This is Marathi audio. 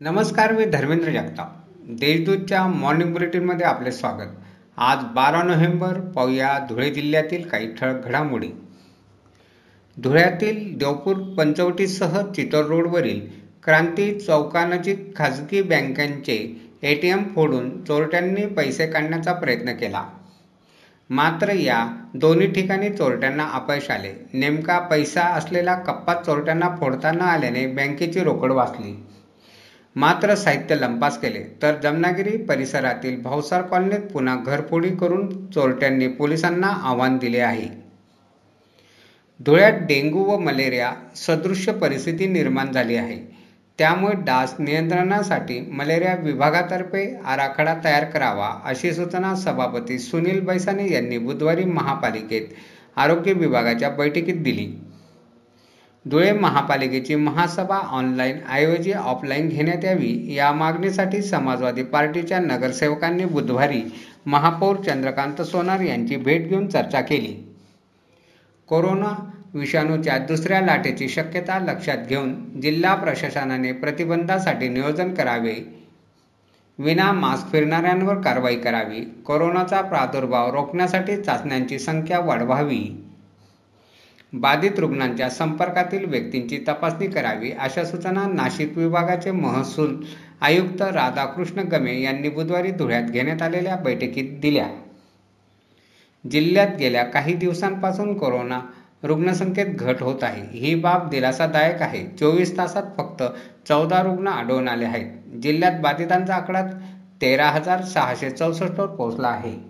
नमस्कार मी धर्मेंद्र जगताप. देशदूतच्या मॉर्निंग बुलेटिनमध्ये आपले स्वागत. आज बारा नोव्हेंबर पाहूया धुळे जिल्ह्यातील काही ठळक घडामोडी. धुळ्यातील देवपूर पंचवटीसह चितोर रोडवरील क्रांती चौकानजीक खाजगी बँकांचे ए टी एम फोडून चोरट्यांनी पैसे काढण्याचा प्रयत्न केला. मात्र या दोन्ही ठिकाणी चोरट्यांना अपयश आले. नेमका पैसा असलेला कप्पा चोरट्यांना फोडता न आल्याने बँकेची रोकड वाचली. मात्र साहित्य लंपास केले. तर जमनागिरी परिसरातील भावसार कॉलनीत पुन्हा घरफोडी करून चोरट्यांनी पोलिसांना आव्हान दिले आहे. धुळ्यात डेंग्यू व मलेरिया सदृश्य परिस्थिती निर्माण झाली आहे. त्यामुळे डास नियंत्रणासाठी मलेरिया विभागातर्फे आराखडा तयार करावा अशी सूचना सभापती सुनील बैसाने यांनी बुधवारी महापालिकेत आरोग्य विभागाच्या बैठकीत दिली. धुळे महापालिकेची महासभा ऑनलाईन ऐवजी ऑफलाईन घेण्यात यावी या मागणीसाठी समाजवादी पार्टीच्या नगरसेवकांनी बुधवारी महापौर चंद्रकांत सोनार यांची भेट घेऊन चर्चा केली. कोरोना विषाणूच्या दुसऱ्या लाटेची शक्यता लक्षात घेऊन जिल्हा प्रशासनाने प्रतिबंधासाठी नियोजन करावे. विना मास्क फिरणाऱ्यांवर कारवाई करावी. कोरोनाचा प्रादुर्भाव रोखण्यासाठी चाचण्यांची संख्या वाढवावी. बाधित रुग्णांच्या संपर्कातील व्यक्तींची तपासणी करावी अशा सूचना नाशिक विभागाचे महसूल आयुक्त राधाकृष्ण गमे यांनी बुधवारी धुळ्यात घेण्यात आलेल्या बैठकीत दिल्या. जिल्ह्यात गेल्या काही दिवसांपासून कोरोना रुग्णसंख्येत घट होत आहे. ही बाब दिलासादायक आहे. चोवीस तासात फक्त चौदा रुग्ण आढळून आले आहेत. जिल्ह्यात बाधितांचा आकडा तेरा हजार सहाशे चौसष्टवर पोहोचला आहे.